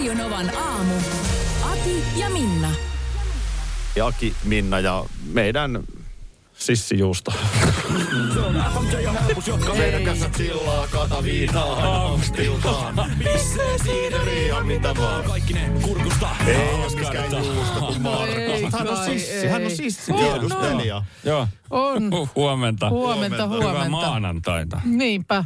Radio Novan aamu. Ati ja Minna. Aki, Minna ja meidän sissijuusto. Se on FMJ ja helpus, jotka meidän kanssa chillaa, kata viinaa, angstiltaan. Pissee siideriä ja mitä vaan. Kaikki ne kurkusta. Ei ole mikään juusto kuin Markus. Hän on sissi, hän on sissi tiedustelija. Joo. On. Huh, huomenta. Huomenta, Hyvää huomenta. maanantaita. Niinpä.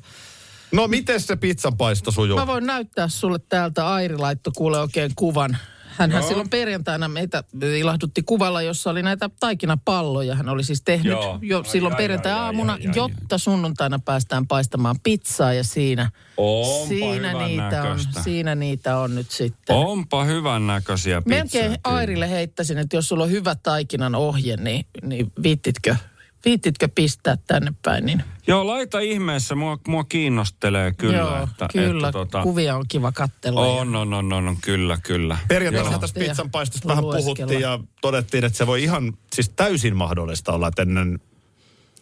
No miten se pizzanpaisto sujuu? Mä voin näyttää sulle täältä. Airi laittoi kuule oikein kuvan. Hänhän Joo. silloin perjantaina meitä ilahdutti kuvalla, jossa oli näitä taikinapalloja. Hän oli siis tehnyt Joo. jo Ai, silloin ai, perjantai-aamuna, ai, ai, jotta sunnuntaina päästään paistamaan pizzaa ja siinä, Onpa siinä, niitä on, siinä niitä on nyt sitten. Onpa hyvän näköisiä pizzoja. Melkein. Airille heittäisin, että jos sulla on hyvä taikinan ohje, niin, niin viittitkö, viittitkö pistää tänne päin, niin Joo, laita ihmeessä. Mua, mua kiinnostelee kyllä. Joo, että, kyllä. Että, tota, Kuvia on kiva katsella. on, on, on, on, on, kyllä, kyllä. Perjantaina Joo. tästä Ja pizzanpaistosta vähän puhuttiin ja todettiin, että se voi ihan siis täysin mahdollista olla, että ennen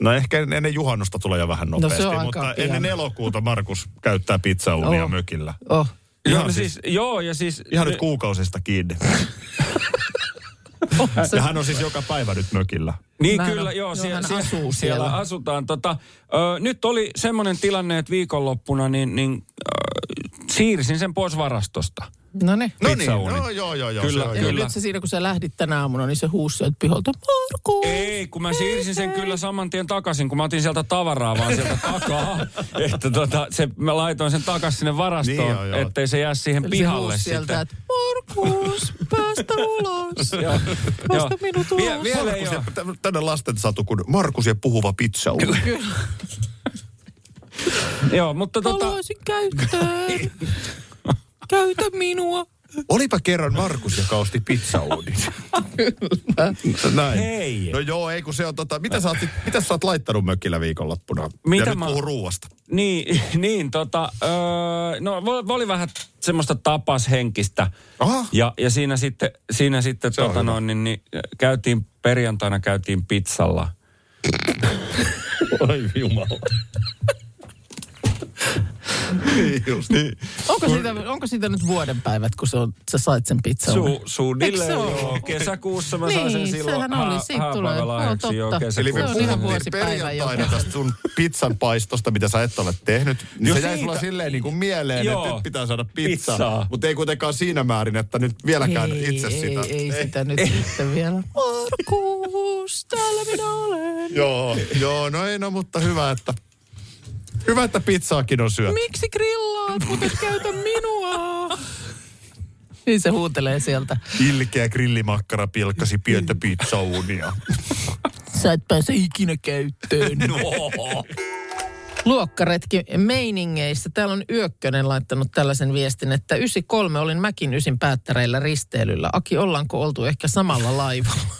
No ehkä ennen juhannusta tulee jo vähän nopeasti, No se on mutta pian. ennen elokuuta Markus käyttää pizzauunia Oh. mökillä. Oh. Joo, Ihan no siis- siis, joo, ja siis... Ihan nyt kuukausista kiinni. ja hän on siis joka päivä nyt mökillä. Niin Mä kyllä, oo- joo, joo, siellä, hän siellä, asuu siellä siellä. asutaan. Tota, ö, nyt oli semmoinen tilanne, että viikonloppuna niin, niin ö, siirsin sen pois varastosta. No niin. No niin, joo, joo, joo. joo Kyllä, se on, Eli kyllä. nyt se siinä, kun sä lähdit tänä aamuna, niin se huusi sieltä piholta, Markus! Ei, kun mä siirsin sen kyllä saman tien takaisin, kun mä otin sieltä tavaraa vaan sieltä takaa. että tota, se, mä laitoin sen takaisin sinne varastoon, Niin, joo, joo. ettei se jää siihen Eli se pihalle sieltä, sitten. että Markus, päästä ulos! Päästä minut ulos. Vie, vielä Markus ja, tä- tänne lasten satu kuin Markus ja puhuva pizzauni. Joo, mutta tota, Haluaisin käyttää. Käytä minua. Olipa kerran Markus, joka osti pizzauunin. Näin. Hei. No joo, ei kun se on tota, mitä sä oot, mitä sä oot laittanut mökillä viikonloppuna? Mitä ja nyt mä- puhun ruuasta. Niin, niin tota, öö, no oli vähän semmoista tapashenkistä. Aha. Ja, ja siinä sitten, siinä sitten Se tota noin, niin, niin, käytiin perjantaina käytiin pizzalla. Oi jumala. Niin just. Niin. Onko siitä, onko siitä nyt vuodenpäivät, kun se on, sä sait sen pizzan? Su, suunnilleen se joo. Kesäkuussa mä Niin, sain sen silloin sehän oli, siitä tulee. haapäivälahjaksi Joo, joo totta. Eli me puhuttiin perjantaina tästä sun pizzan paistosta, mitä sä et ole tehnyt. Niin Jo se jäi sulla silleen niin kuin mieleen, Joo. että nyt pitää saada pizza. Pizzaa. Mutta ei kuitenkaan siinä määrin, että nyt vieläkään ei, itse ei, sitä. Ei, sitä nyt sitten vielä. Markus, täällä minä olen. Joo, joo, no ei no, mutta hyvä, että Hyvä, että pizzaakin on syöty. Miksi grillaat, mutta et käytä minua? Niin se huutelee sieltä. Ilkeä grillimakkara pilkkasi pientä pizzauunia. Sä et pääse ikinä käyttöön. No. Luokkaretki meiningeissä. Täällä on Yökkönen laittanut tällaisen viestin, että 93 olin Mäkin ysin päättäreillä risteilyllä. Aki, ollaanko oltu ehkä samalla laivalla?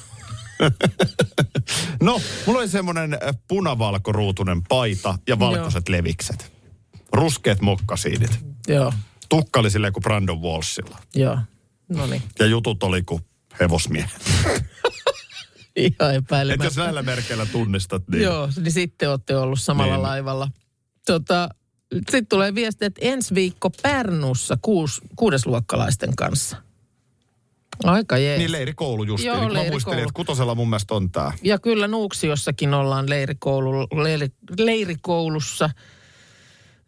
No, mulla oli semmoinen äh, punavalkoruutunen paita ja valkoiset levikset. Ruskeat mokkasiinit. joo, Tukka oli silleen kuin Brandon Walshilla. joo. No niin, Ja jutut oli kuin hevosmiehet. ihan Et jos epäilemättä. näillä merkeillä tunnistat, niin... Joo, niin sitten olette ollut samalla Niin. laivalla. Tota, sitten tulee viesti, että ensi viikko Pärnussa kuus, kuudesluokkalaisten kanssa. Aika jees. Niin leirikoulu just. Joo, Mä leirikoulu. muistelin, että kutosella mun mielestä on tää. Ja kyllä Nuuksiossakin ollaan leirikoulu, leiri, leirikoulussa.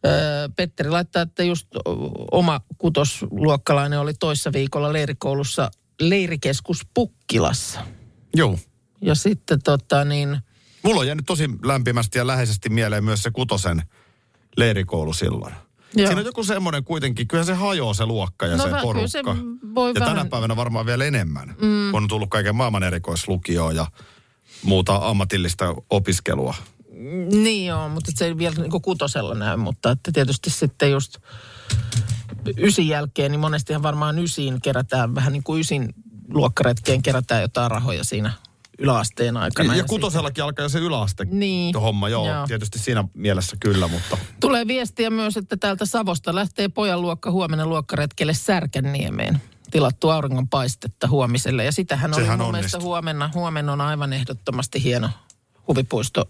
Öö, Petteri laittaa, että just oma kutosluokkalainen oli toissa viikolla leirikoulussa leirikeskus Pukkilassa. Joo. Ja sitten tota niin, Mulla on jäänyt tosi lämpimästi ja läheisesti mieleen myös se kutosen leirikoulu silloin. Joo. Siinä on joku semmoinen kuitenkin, kyllä se hajoaa se luokka ja No se kyllä porukka. se voi ja tänä vähän- päivänä varmaan vielä enemmän, mm. kun on tullut kaiken maailman erikoislukioa ja muuta ammatillista opiskelua. Niin joo, mutta se ei vielä niin kutosella näy, mutta että tietysti sitten just ysin jälkeen, niin monestihan varmaan ysiin kerätään, vähän niin kuin ysin luokkaretkeen kerätään jotain rahoja siinä yläasteen aikana. Ja kutosellakin alkaa jo se yläaste Niin. homma, joo, Joo. Tietysti siinä mielessä kyllä, mutta Tulee viestiä myös, että täältä Savosta lähtee pojan luokka huomenna luokkaretkelle Särkänniemeen. Tilattu auringonpaistetta huomiselle. Ja sitähän oli Sehän mun mielestä huomenna. Huomenna on aivan ehdottomasti hieno huvipuisto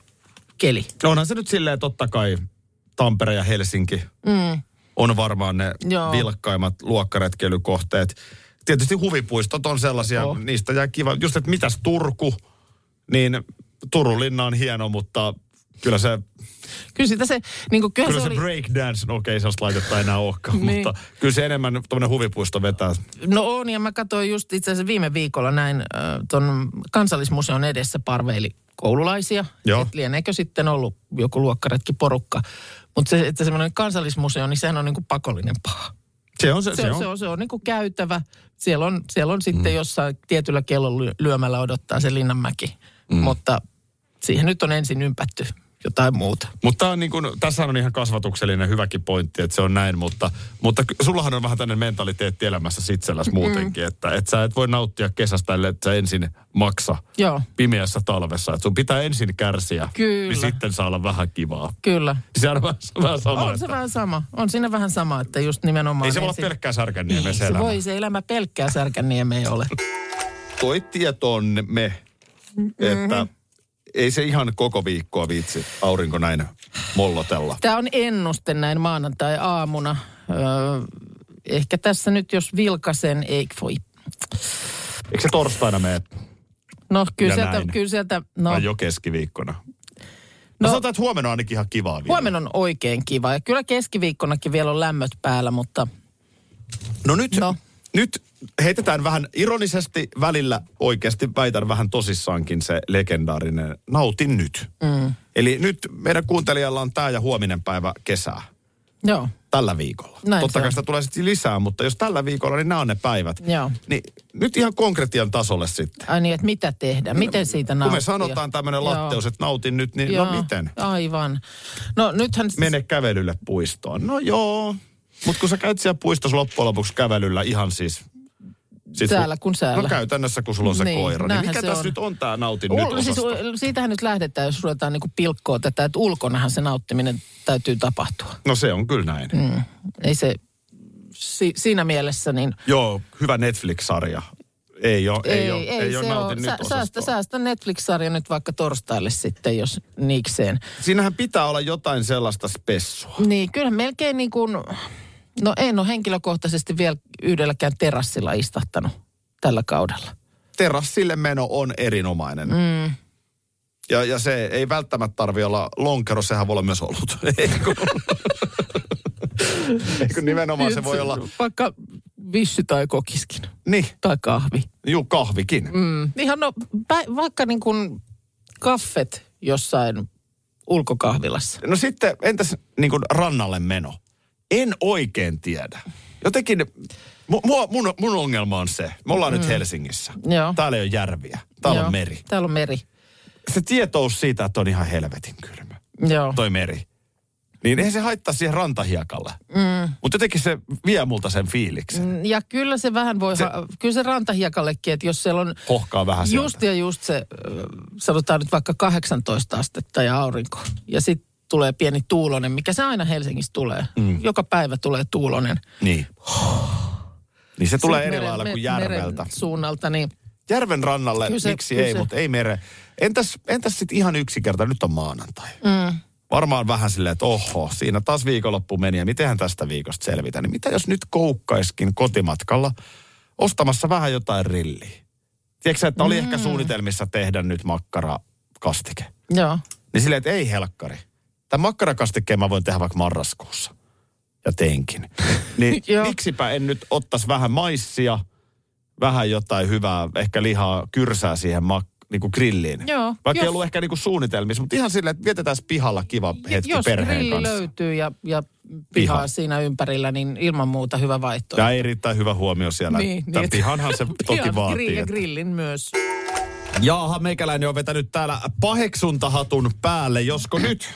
keli. onhan se nyt silleen totta kai Tampere ja Helsinki Mm. on varmaan ne Joo. vilkkaimmat luokkaretkeilykohteet. Tietysti huvipuistot on sellaisia, Oh. niistä jää kiva. Just, että mitäs Turku, niin Turun linna on hieno, mutta kyllä se, Kyllä sitä se, niin kuin, kyllä kyllä se se oli, breakdance, no okei, sellaista laitetta enää olekaan, Niin. mutta kyllä se enemmän tuommoinen huvipuisto vetää. No on, ja mä katsoin just itse asiassa viime viikolla näin äh, ton kansallismuseon edessä parveili koululaisia. Joo. Et lieneekö sitten ollut joku luokkaretki porukka. Mutta se, että semmoinen kansallismuseo, niin sehän on niin kuin pakollinen paha. Se on se, Se, se on, se on, se on niin kuin käytävä. Siellä on, siellä on sitten mm. jossain tietyllä kellon ly- lyömällä odottaa se Linnanmäki. Mm. Mutta siihen nyt on ensin ympätty jotain muuta. Mutta on niin kuin, tässä on ihan kasvatuksellinen hyväkin pointti, että se on näin, mutta, mutta sullahan on vähän tämmöinen mentaliteetti elämässä itselläsi muutenkin, Mm. että, että sä et voi nauttia kesästä, ellei että sä ensin maksa Joo, pimeässä talvessa. Että sun pitää ensin kärsiä, Kyllä. niin sitten saa olla vähän kivaa. kyllä. Se on vähän, vähän sama, On se että vähän sama. On siinä vähän sama, että just nimenomaan... ei se voi olla ensin- pelkkää särkänniemen Ei se se elämä. voi, se elämä pelkkää särkänniemeen ei ole. Toi tietoon me, että ei se ihan koko viikkoa viitsi aurinko näin mollotella. Tämä on ennuste näin maanantai-aamuna. Öö, ehkä tässä nyt jos vilkasen, ei voi. Eikö se torstaina mene No kyllä Ja sieltä, näin. kyllä sieltä, no, vai jo keskiviikkona? No, No- sanotaan, että huomenna on ainakin ihan kivaa vielä. huomenna on oikein kiva. Ja kyllä keskiviikkonakin vielä on lämmöt päällä, mutta No nyt, no. No. nyt heitetään vähän ironisesti välillä oikeasti väitän vähän tosissaankin se legendaarinen nautin nyt. Mm. Eli nyt meidän kuuntelijalla on tämä ja huominen päivä kesää joo. tällä viikolla. Näin Totta kai sitä tulee sitten lisää, mutta jos tällä viikolla, niin nämä on ne päivät. Joo. Niin nyt ihan konkretian tasolle sitten. Ai niin, että mitä tehdä, miten siitä Kun nauttia. me sanotaan tämmöinen latteus, että nautin nyt, niin Joo, no miten? Aivan. No nythän... Mene kävelylle puistoon. No joo. Mutta kun sä käyt siellä puistossa loppujen lopuksi kävelyllä ihan siis... Sit Säällä kun säällä. No käytännössä, kun sulla on se Niin, koira. Niin mikä tässä on. nyt on tämä nautin nyt Ul, siis, osasto? u- siitähän nyt lähdetään, jos ruvetaan niinku pilkkoa tätä, että ulkonahan se nauttiminen täytyy tapahtua. No se on kyllä näin. Mm. Ei se, si, siinä mielessä niin... Joo, hyvä Netflix-sarja. Ei ole, ei, ole, ei, ole se nautin nyt Sä, säästä, säästä Netflix-sarja nyt vaikka torstaille sitten, jos niikseen. Siinähän pitää olla jotain sellaista spessua. Niin, kyllä melkein niin kuin... No en ole henkilökohtaisesti vielä yhdelläkään terassilla istahtanut tällä kaudella. Terassille meno on erinomainen. Mm. Ja, ja se ei välttämättä tarvi olla lonkero, sehän voi olla myös ollut. Eikö? Eikö nimenomaan se voi olla, Vaikka vissy tai kokiskin. niin, Tai kahvi. juu, kahvikin. Mm. Ihan no, vaikka niin kuin kaffet jossain ulkokahvilassa. No sitten, entäs niin kuin rannalle meno? En oikein tiedä. Jotenkin, mu, mua, mun, mun ongelma on se, me ollaan mm. nyt Helsingissä. Joo. Täällä ei ole järviä, täällä Joo, on meri. Täällä on meri. Se tietous siitä, että on ihan helvetin kylmä, Joo. toi meri. Niin eihän se haittaa siihen rantahiekalle. Mm. Mutta jotenkin se vie multa sen fiiliksen. Mm. Ja kyllä se vähän voi, Se- ha- kyllä se rantahiekallekin, että jos siellä on Hohkaa vähän sieltä. just ja just se, sanotaan nyt vaikka 18 astetta ja aurinko. Ja sitten tulee pieni tuulonen, mikä se aina Helsingissä tulee. Mm. Joka päivä tulee tuulonen. Niin. Niin se tulee eri lailla kuin järveltä. Suunnalta, niin Järven rannalle, Kyllä se- miksi kyllä ei, mutta ei mere. Entäs, entäs sitten ihan yksi kerta, nyt on maanantai. mm, Varmaan vähän silleen, että oho, siinä taas viikonloppu meni ja mitenhän tästä viikosta selvitä. Niin mitä jos nyt koukkaiskin kotimatkalla ostamassa vähän jotain rilliä? Tiedätkö että oli mm. ehkä suunnitelmissa tehdä nyt makkarakastike? joo. Niin silleen, että ei helkkari. Tämän makkarakastikkeen mä voin tehdä vaikka marraskuussa. Ja teinkin. Niin miksipä en nyt ottaisi vähän maissia, vähän jotain hyvää, ehkä lihaa, kyrsää siihen mak- niinku grilliin. Joo, Vaikka ei jos- ollut ehkä niinku suunnitelmissa, mutta ihan silleen, että vietetään pihalla kiva hetki Jos perheen kanssa. löytyy ja, ja Piha. pihaa siinä ympärillä, niin ilman muuta hyvä vaihtoehto. Ja erittäin hyvä huomio siellä. Niin, niin. pihanhan se toki vaatii. ja että- grillin myös. Jaaha, meikäläinen on vetänyt täällä paheksuntahatun päälle. Josko nyt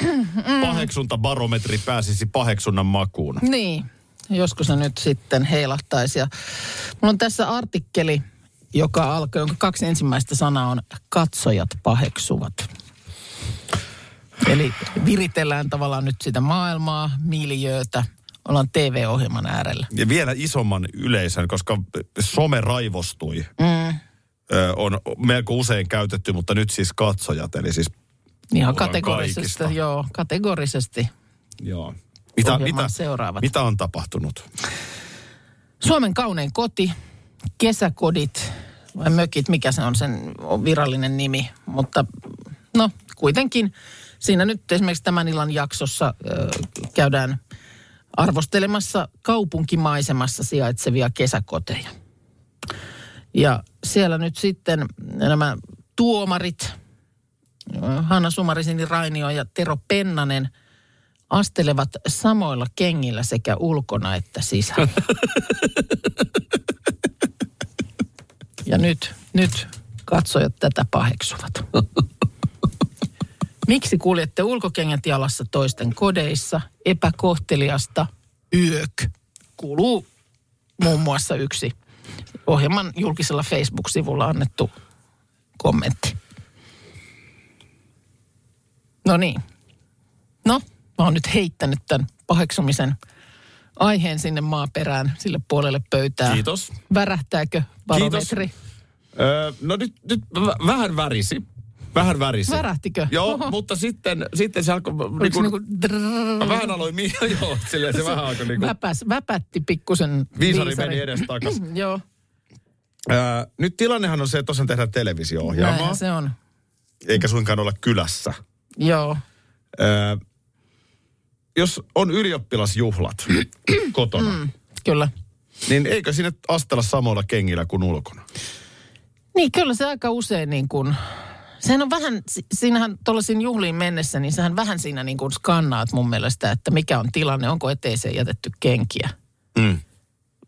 paheksuntabarometri pääsisi paheksunnan makuun? Niin, joskus se nyt sitten heilahtaisi. Ja mulla on tässä artikkeli, joka alkoi, jonka kaksi ensimmäistä sanaa on katsojat paheksuvat. Eli viritellään tavallaan nyt sitä maailmaa, miljöötä. Ollaan TV-ohjelman äärellä. Ja vielä isomman yleisön, koska some raivostui. Mm. On melko usein käytetty, mutta nyt siis katsojat, eli siis Ihan kategorisesti, kaikista. joo, kategorisesti. joo. Mitä, mitä, seuraavat. mitä on tapahtunut? Suomen kaunein koti, kesäkodit vai mökit, mikä se on sen virallinen nimi. Mutta no kuitenkin siinä nyt esimerkiksi tämän illan jaksossa ö, käydään arvostelemassa kaupunkimaisemassa sijaitsevia kesäkoteja. Ja siellä nyt sitten nämä tuomarit, Hanna Sumarisini Rainio ja Tero Pennanen, astelevat samoilla kengillä sekä ulkona että sisällä. Ja nyt, nyt katsojat tätä paheksuvat. Miksi kuljette ulkokengät jalassa toisten kodeissa? Epäkohteliasta yök. Kuuluu muun muassa yksi ohjelman julkisella Facebook-sivulla annettu kommentti. No niin. No, mä oon nyt heittänyt tämän paheksumisen aiheen sinne maaperään, sille puolelle pöytää. Kiitos. Värähtääkö barometri? Öö, no nyt, nyt vä- vähän värisi. Vähän värisi. Värähtikö? Joo, Oho. mutta sitten, sitten se alkoi... Oliko Niin se kuin, niinku drrrr, vähän aloin, mi- joo, silleen se vähän alkoi niin kuin, väpäs, väpätti pikkusen viisari meni edes takas. Joo, Öö, nyt tilannehan on se, että tosiaan tehdään televisio-ohjelmaa, näinhän se on. eikä suinkaan olla kylässä. Joo, Öö, jos on ylioppilasjuhlat kotona, mm. kyllä. niin eikö sinne astella samoilla kengillä kuin ulkona? Niin, kyllä se aika usein niin kuin, sehän on vähän, si- siinähän tuollaisiin juhliin mennessä, niin sähän vähän siinä niin kuin skannaat mun mielestä, että mikä on tilanne, onko eteeseen jätetty kenkiä. Mm.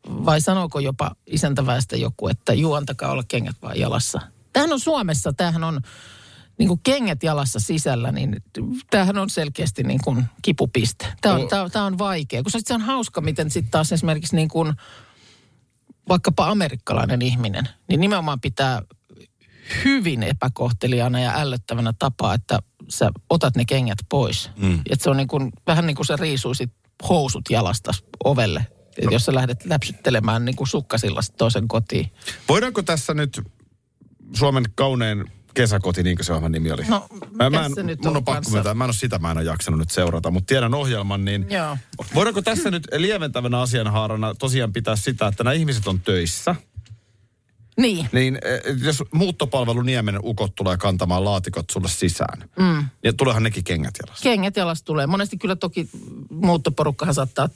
Vai sanooko jopa isäntäväestä joku, että juontakaa olla kengät vaan jalassa. Tämähän on Suomessa, tämähän on niin kuin kengät jalassa sisällä, niin tämähän on selkeästi niin kuin kipupiste. Tämä on, O- tämä, tämä on vaikea, koska se on hauska, miten sitten taas esimerkiksi niin kuin vaikkapa amerikkalainen ihminen, niin nimenomaan pitää hyvin epäkohteliaana ja ällöttävänä tapaa, että sä otat ne kengät pois. Mm. Että se on niin kuin, vähän niin kuin sä riisuisit housut jalasta ovelle, no. jos sä lähdet läpsyttelemään niin kuin sukkasillasta toisen kotiin. Voidaanko tässä nyt Suomen kaunein kesäkoti, niin kuin se ohjelman nimi oli? No, mä, mä en, se nyt mun on on pakko myöntää, mä en ole sitä, mä en ole jaksanut nyt seurata, mutta tiedän ohjelman, niin Joo. voidaanko tässä nyt lieventävänä asianhaarana tosiaan pitää sitä, että nämä ihmiset on töissä, Niin, niin eh, jos muuttopalvelu Niemen ukot tulee kantamaan laatikot sulle sisään, mm. niin tuleehan nekin kengät jalassa. kengät jalasta tulee. Monesti kyllä toki muuttoporukkahan saattaa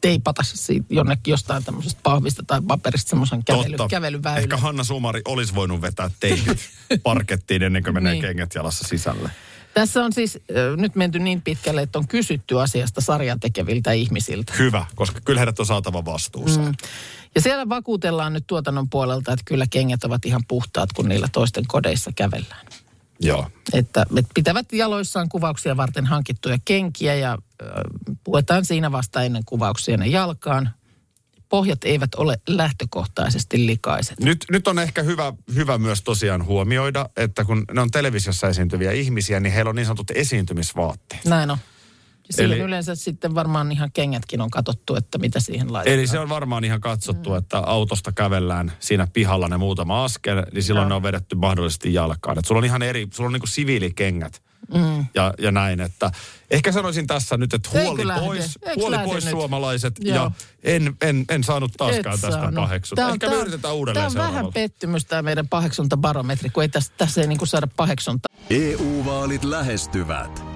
teipata siitä jonnekin jostain tämmöisestä pahvista tai paperista semmoisen kävely, kävelyväylän. Ehkä Hanna Sumari olisi voinut vetää teipit parkettiin ennen kuin menee Niin. kengät jalassa sisälle. Tässä on siis äh, nyt menty niin pitkälle, että on kysytty asiasta sarjan tekeviltä ihmisiltä. Hyvä, koska kyllä heidät on saatava vastuuseen. Mm. Ja siellä vakuutellaan nyt tuotannon puolelta, että kyllä kengät ovat ihan puhtaat, kun niillä toisten kodeissa kävellään. Joo. Että, että pitävät jaloissaan kuvauksia varten hankittuja kenkiä ja äh, puetaan siinä vasta ennen kuvauksia ne jalkaan. Pohjat eivät ole lähtökohtaisesti likaiset. Nyt, nyt on ehkä hyvä, hyvä myös tosiaan huomioida, että kun ne on televisiossa esiintyviä ihmisiä, niin heillä on niin sanotut esiintymisvaatteet. Näin on. Siihen Eli- yleensä sitten varmaan ihan kengätkin on katsottu, että mitä siihen laitetaan. Eli se on varmaan ihan katsottu, mm. että autosta kävellään siinä pihalla ne muutama askel, niin silloin Joo. ne on vedetty mahdollisesti jalkaan. Et sulla on ihan eri, sulla on niinku siviilikengät mm. ja, ja näin, että ehkä sanoisin tässä nyt, että Eikö huoli lähde? pois, Eikö huoli lähde pois nyt? suomalaiset Joo. ja en, en, en saanut taaskaan Et tästä saanut. paheksuta. Tää on- Ehkä tää me yritetään uudelleen Tämä on vähän pettymys tämä meidän paheksuntabarometri, kun ei tässä, tässä ei niinku saada paheksunta. EU-vaalit lähestyvät.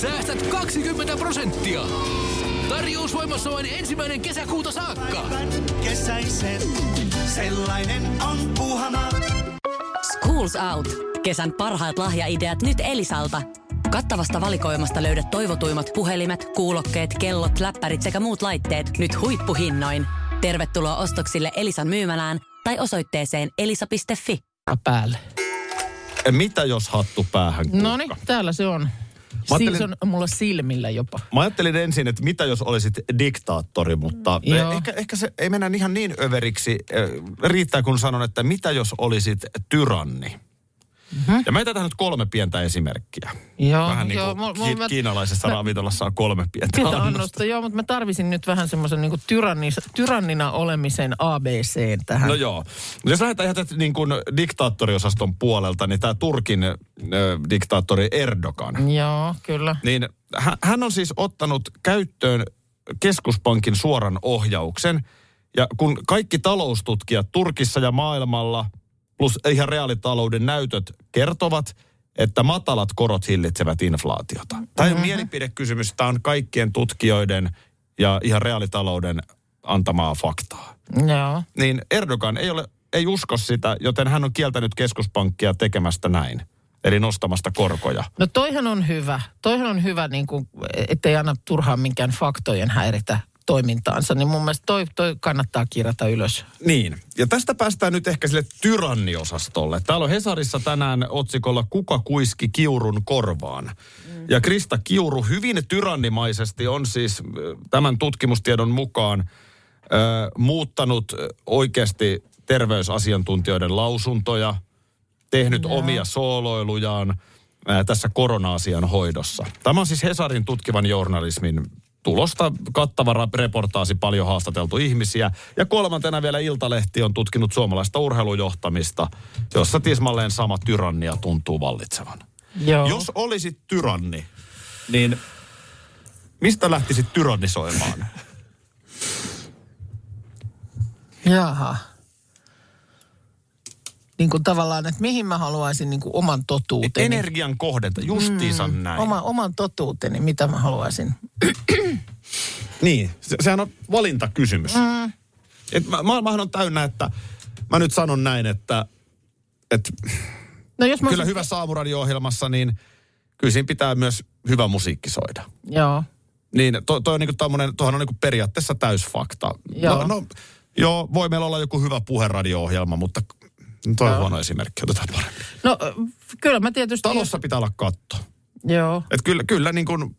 Säästät 20 prosenttia. Tarjous voimassa vain ensimmäinen kesäkuuta saakka. Kesäisen, sellainen on Puuhamaa. Schools Out. Kesän parhaat lahjaideat nyt Elisalta. Kattavasta valikoimasta löydät toivotuimmat puhelimet, kuulokkeet, kellot, läppärit sekä muut laitteet nyt huippuhinnoin. Tervetuloa ostoksille Elisan myymälään tai osoitteeseen elisa.fi. päälle. Mitä jos hattu päähän? No niin, täällä se on. Ajattelin- Siis on mulla silmillä jopa. Mä ajattelin ensin, että mitä jos olisit diktaattori, mutta Joo. ehkä, ehkä se ei mennä ihan niin överiksi. Eh, Riittää kun sanon, että mitä jos olisit tyranni. Mm-hmm. Ja meitä tähän nyt kolme pientä esimerkkiä. Joo, Vähän niin joo, kuin mul- ki- mä- kiinalaisessa mä- ravintolassa on kolme pientä annosta. annosta, joo, mutta mä tarvisin nyt vähän semmoisen niin tyrannis, tyrannina olemisen ABC tähän. No joo. Jos lähdetään ihan niin kuin diktaattoriosaston puolelta, niin tämä Turkin diktaattori Erdogan, Joo, kyllä. niin hän, on siis ottanut käyttöön keskuspankin suoran ohjauksen. Ja kun kaikki taloustutkijat Turkissa ja maailmalla, plus ihan reaalitalouden näytöt kertovat, että matalat korot hillitsevät inflaatiota. Tämä ei ole mielipidekysymys, tämä on kaikkien tutkijoiden ja ihan reaalitalouden antamaa faktaa Joo. niin Erdogan ei, ole, ei usko sitä, joten hän on kieltänyt keskuspankkia tekemästä näin. Eli nostamasta korkoja. No toihan on hyvä. Toihan on hyvä, niin kuin, ettei anna turhaan minkään faktojen häiritä toimintaansa. Niin mun mielestä toi, toi kannattaa kirjata ylös. Niin. Ja tästä päästään nyt ehkä sille tyranniosastolle. Täällä on Hesarissa tänään otsikolla Kuka kuiski Kiurun korvaan. Ja Krista Kiuru hyvin tyrannimaisesti on siis ö, tämän tutkimustiedon mukaan ö, muuttanut oikeasti terveysasiantuntijoiden lausuntoja, tehnyt Joo. omia sooloilujaan ää, tässä korona-asian hoidossa. Tämä on siis Hesarin tutkivan journalismin tulosta kattava reportaasi, paljon haastateltu ihmisiä. Ja kolmantena vielä Iltalehti on tutkinut suomalaista urheilujohtamista, jossa tismalleen sama tyrannia tuntuu vallitsevan. Joo. Jos olisit tyranni, niin mistä lähtisit tyrannisoimaan? Jaha. Niin kuin tavallaan, että mihin mä haluaisin niin kuin oman totuuteni. Energian kohdenta, justiinsa mm, näin. Oma, oman totuuteni, mitä mä haluaisin. Niin, se, sehän on valintakysymys. Mm. Et mä, maailmahan on täynnä, että mä nyt sanon näin, että, että No jos mä kyllä olisin- hyvässä aamuradio-ohjelmassa, niin kyllä siinä pitää myös hyvä musiikki soida. Joo. Niin, to, toi on niinku tommonen, tuohan on niinku periaatteessa täysfakta. Joo. No, no, joo, voi meillä olla joku hyvä puheradio-ohjelma, mutta toi on huono esimerkki, otetaan paremmin. No kyllä mä tietysti... Talossa pitää olla katto. Joo. Et kyllä, kyllä niin kuin,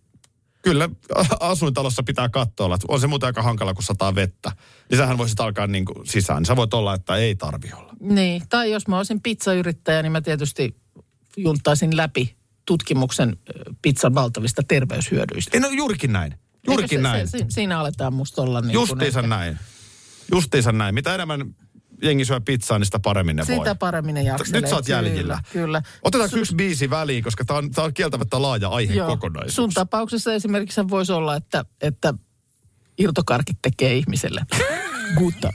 kyllä asuintalossa pitää katsoa olla. On se muuten aika hankala, kun sataa vettä. Niin sähän voisit alkaa niin kuin sisään. Niin sä voit olla, että ei tarvi olla. Niin, tai jos mä olisin pizzayrittäjä, niin mä tietysti junttaisin läpi tutkimuksen pizzan valtavista terveyshyödyistä. Ei, no juurikin näin. Juurikin Eikö se, näin. Se, se, siinä aletaan musta olla niin Justiinsa näin. Justiinsa näin. Mitä enemmän jengi syö pizzaa, niin sitä paremmin ne voi. Sitä paremmin ne jakselee. Nyt sä oot Kyllä, jäljillä. Kyllä. Otetaanko yksi biisi väliin, koska tämä on, tää on kieltämättä laaja aihe Joo. kokonaisuus. Sun tapauksessa esimerkiksi voisi olla, että, että irtokarkit tekee ihmiselle. Gutta.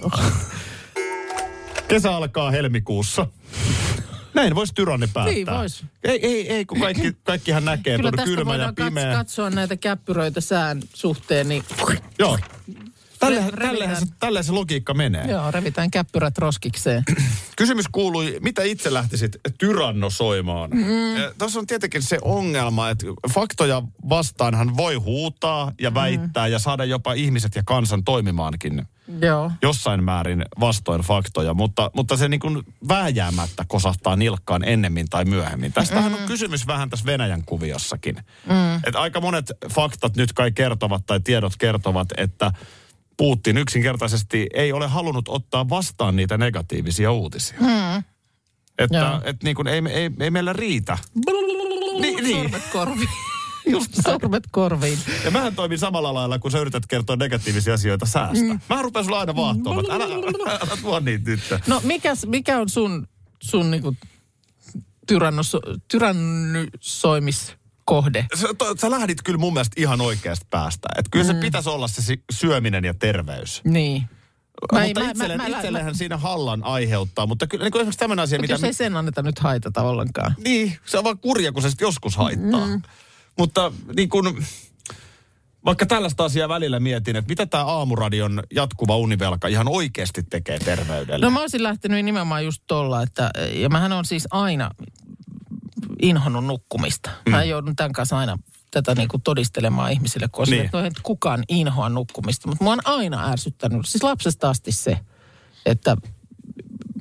Kesä alkaa helmikuussa. Näin voisi tyranni päättää. Niin vois. Ei, ei, ei, kun kaikki, kaikkihan näkee, Kyllä että on kylmä ja pimeä. katsoa näitä käppyröitä sään suhteen, niin Joo. Tällähän, se, se logiikka menee. joo, revitään käppyrät roskikseen. Kysymys kuului, mitä itse lähtisit tyrannosoimaan? Mm. Tuossa on tietenkin se ongelma, että faktoja vastaanhan voi huutaa ja väittää mm. ja saada jopa ihmiset ja kansan toimimaankin joo. jossain määrin vastoin faktoja, mutta, mutta se niin kuin vääjäämättä kosahtaa nilkkaan ennemmin tai myöhemmin. Tästähän on kysymys vähän tässä Venäjän kuviossakin. Mm. Että aika monet faktat nyt kai kertovat tai tiedot kertovat, että Putin yksinkertaisesti ei ole halunnut ottaa vastaan niitä negatiivisia uutisia. Mm. Että Joo. et niin kuin ei, ei, ei meillä riitä. Niin, niin. Sormet korviin. Just Sormet korviin. Ja mähän toimin samalla lailla, kun sä yrität kertoa negatiivisia asioita säästä. Mm. Mä rupean sulla aina vaahtoamaan, että älä, älä, älä tuo niitä nyt. No mikäs, mikä on sun, sun niinku tyrannos, tyrannysoimis kohde. Sä, to, sä lähdit kyllä mun mielestä ihan oikeasta päästä. Että kyllä mm. se pitäisi olla se syöminen ja terveys. Niin. Mä mutta itselleen, mä- itselleen siinä hallan aiheuttaa, mutta kyllä niin kuin esimerkiksi tämmöinen asia, Mutta mitä... jos ei sen anneta nyt haitata ollenkaan. Niin, se on vaan kurja, kun se sitten joskus haittaa. Mm. Mutta niin kun, vaikka tällaista asiaa välillä mietin, että mitä tämä aamuradion jatkuva univelka ihan oikeasti tekee terveydelle. No mä olisin lähtenyt nimenomaan just tolla, että, ja mähän on siis aina inhonnut nukkumista. Mä joudun tämän kanssa aina tätä niin kuin todistelemaan ihmisille, koska Niin. no, että kukaan inhoa nukkumista. Mutta mua on aina ärsyttänyt, siis lapsesta asti se, että,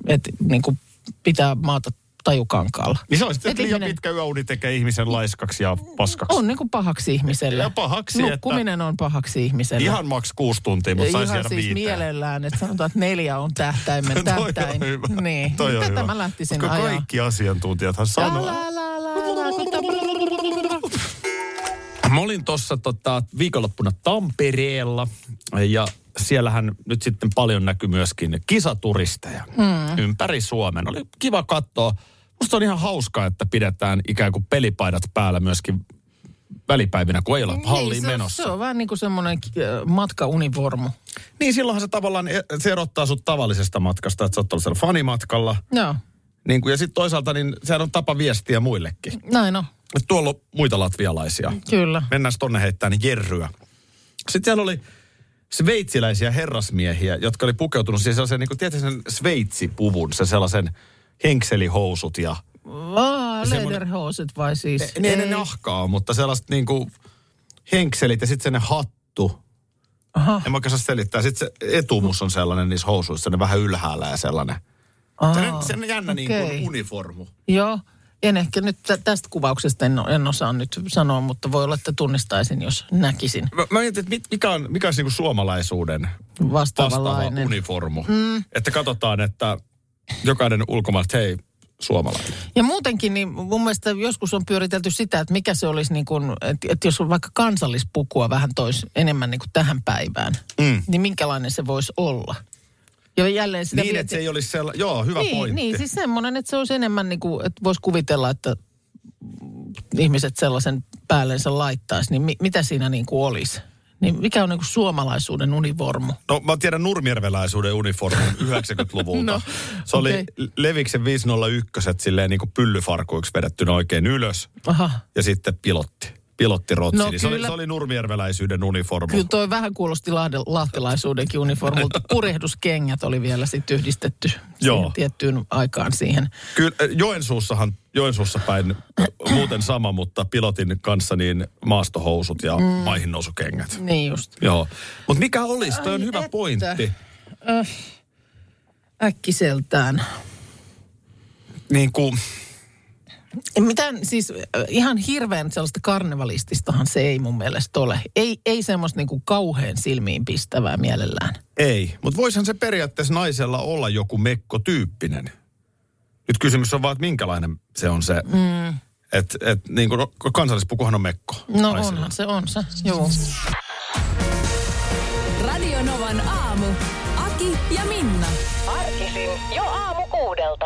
että niin kuin pitää maata tajukankaalla. niin se on sitten, että liian ihminen- pitkä yöuni tekee ihmisen laiskaksi ja paskaksi. On niin kuin pahaksi ihmiselle. Ja pahaksi, että- Nukkuminen on pahaksi ihmiselle. Ihan maks kuusi tuntia, mutta saisi jäädä siis viiteen. mielellään, että sanotaan, että neljä on tähtäimen Toi on tähtäin. hyvä. Niin, Toi on tätä hyvä. mä lähtisin Koska ajaa. kaikki asiantuntijathan sanoo. Mä olin tuossa tota, viikonloppuna Tampereella ja siellähän nyt sitten paljon näkyy myöskin kisaturisteja mm. ympäri Suomen. Oli kiva katsoa. Musta on ihan hauskaa, että pidetään ikään kuin pelipaidat päällä myöskin välipäivinä, kun ei ole halliin niin, se, menossa. Se on vähän niin kuin semmoinen äh, matkaunivormu. Niin silloinhan se tavallaan, e- se erottaa sut tavallisesta matkasta, että sä oot tuollaisella fanimatkalla. Joo, Niin kuin, ja sitten toisaalta, niin sehän on tapa viestiä muillekin. näin on. Että tuolla on muita latvialaisia. Kyllä. Mennään tonne heittää niin jerryä. Sitten siellä oli sveitsiläisiä herrasmiehiä, jotka oli pukeutunut siis sellaisen, niin kuin tietysti sen sveitsipuvun, se sellaisen henkselihousut ja... Aa, lederhoset vai siis? Ne, ei ne nahkaa, mutta sellaiset niin kuin henkselit ja sitten se hattu. Aha. En mä oikein saa selittää. Sitten se etumus on sellainen niissä housuissa, ne vähän ylhäällä ja sellainen. Se on, se on jännä niin okei. kuin uniformu. Joo. En ehkä nyt tä- tästä kuvauksesta en, en osaa nyt sanoa, mutta voi olla, että tunnistaisin, jos näkisin Mä, mä mietin, että mit- mikä on, mikä on niin kuin suomalaisuuden vastaava uniformu. Mm. Että katsotaan, että jokainen ulkomailta, hei, suomalainen. Ja muutenkin, niin mun mielestä joskus on pyöritelty sitä, että mikä se olisi niin kuin, että, että jos on vaikka kansallispukua vähän tois enemmän niin kuin tähän päivään, Mm. niin minkälainen se voisi olla? Ja jälleen sitä Niin, mieti- että se ei olisi sellainen, joo, hyvä niin, pointti. Niin, siis semmoinen, että se olisi enemmän niin kuin, että voisi kuvitella, että ihmiset sellaisen päällensä laittaisi, niin mi, mitä siinä niin kuin olisi? Niin mikä on niin kuin suomalaisuuden univormu? No mä tiedän nurmierveläisuuden uniformun 90-luvulta. No, se oli okei. Leviksen 501 silleen niin kuin pyllyfarkuiksi vedettynä oikein ylös. Aha. Ja sitten pilotti. Pilottirotsi. No niin se, oli, se oli nurmierveläisyyden uniformu. Kyllä toi vähän kuulosti lahde, lahtilaisuudenkin uniformulta. Purjehduskengät oli vielä sitten yhdistetty Joo. tiettyyn aikaan siihen. Kyllä äh, Joensuussahan, Joensuussa päin äh, muuten sama, mutta pilotin kanssa niin maastohousut ja mm. maihinnousukengät. Niin just. Joo. Mutta mikä olisi? Toi on Ai hyvä että. pointti. Äkkiseltään. Niin kuin, Mitään, siis äh, ihan hirveän sellaista karnevalististahan se ei mun mielestä ole. Ei, ei semmoista niinku kauhean silmiin pistävää mielellään. ei. Mutta voisihan se periaatteessa naisella olla joku mekkotyyppinen. Nyt kysymys on vaan, että minkälainen se on se. Mm. Että et, niin kuin, kansallispukuhan on mekko. No naisilla. onhan se, on se, joo. Radio Novan aamu. Aki ja Minna. Arkisin jo aamu kuudelta.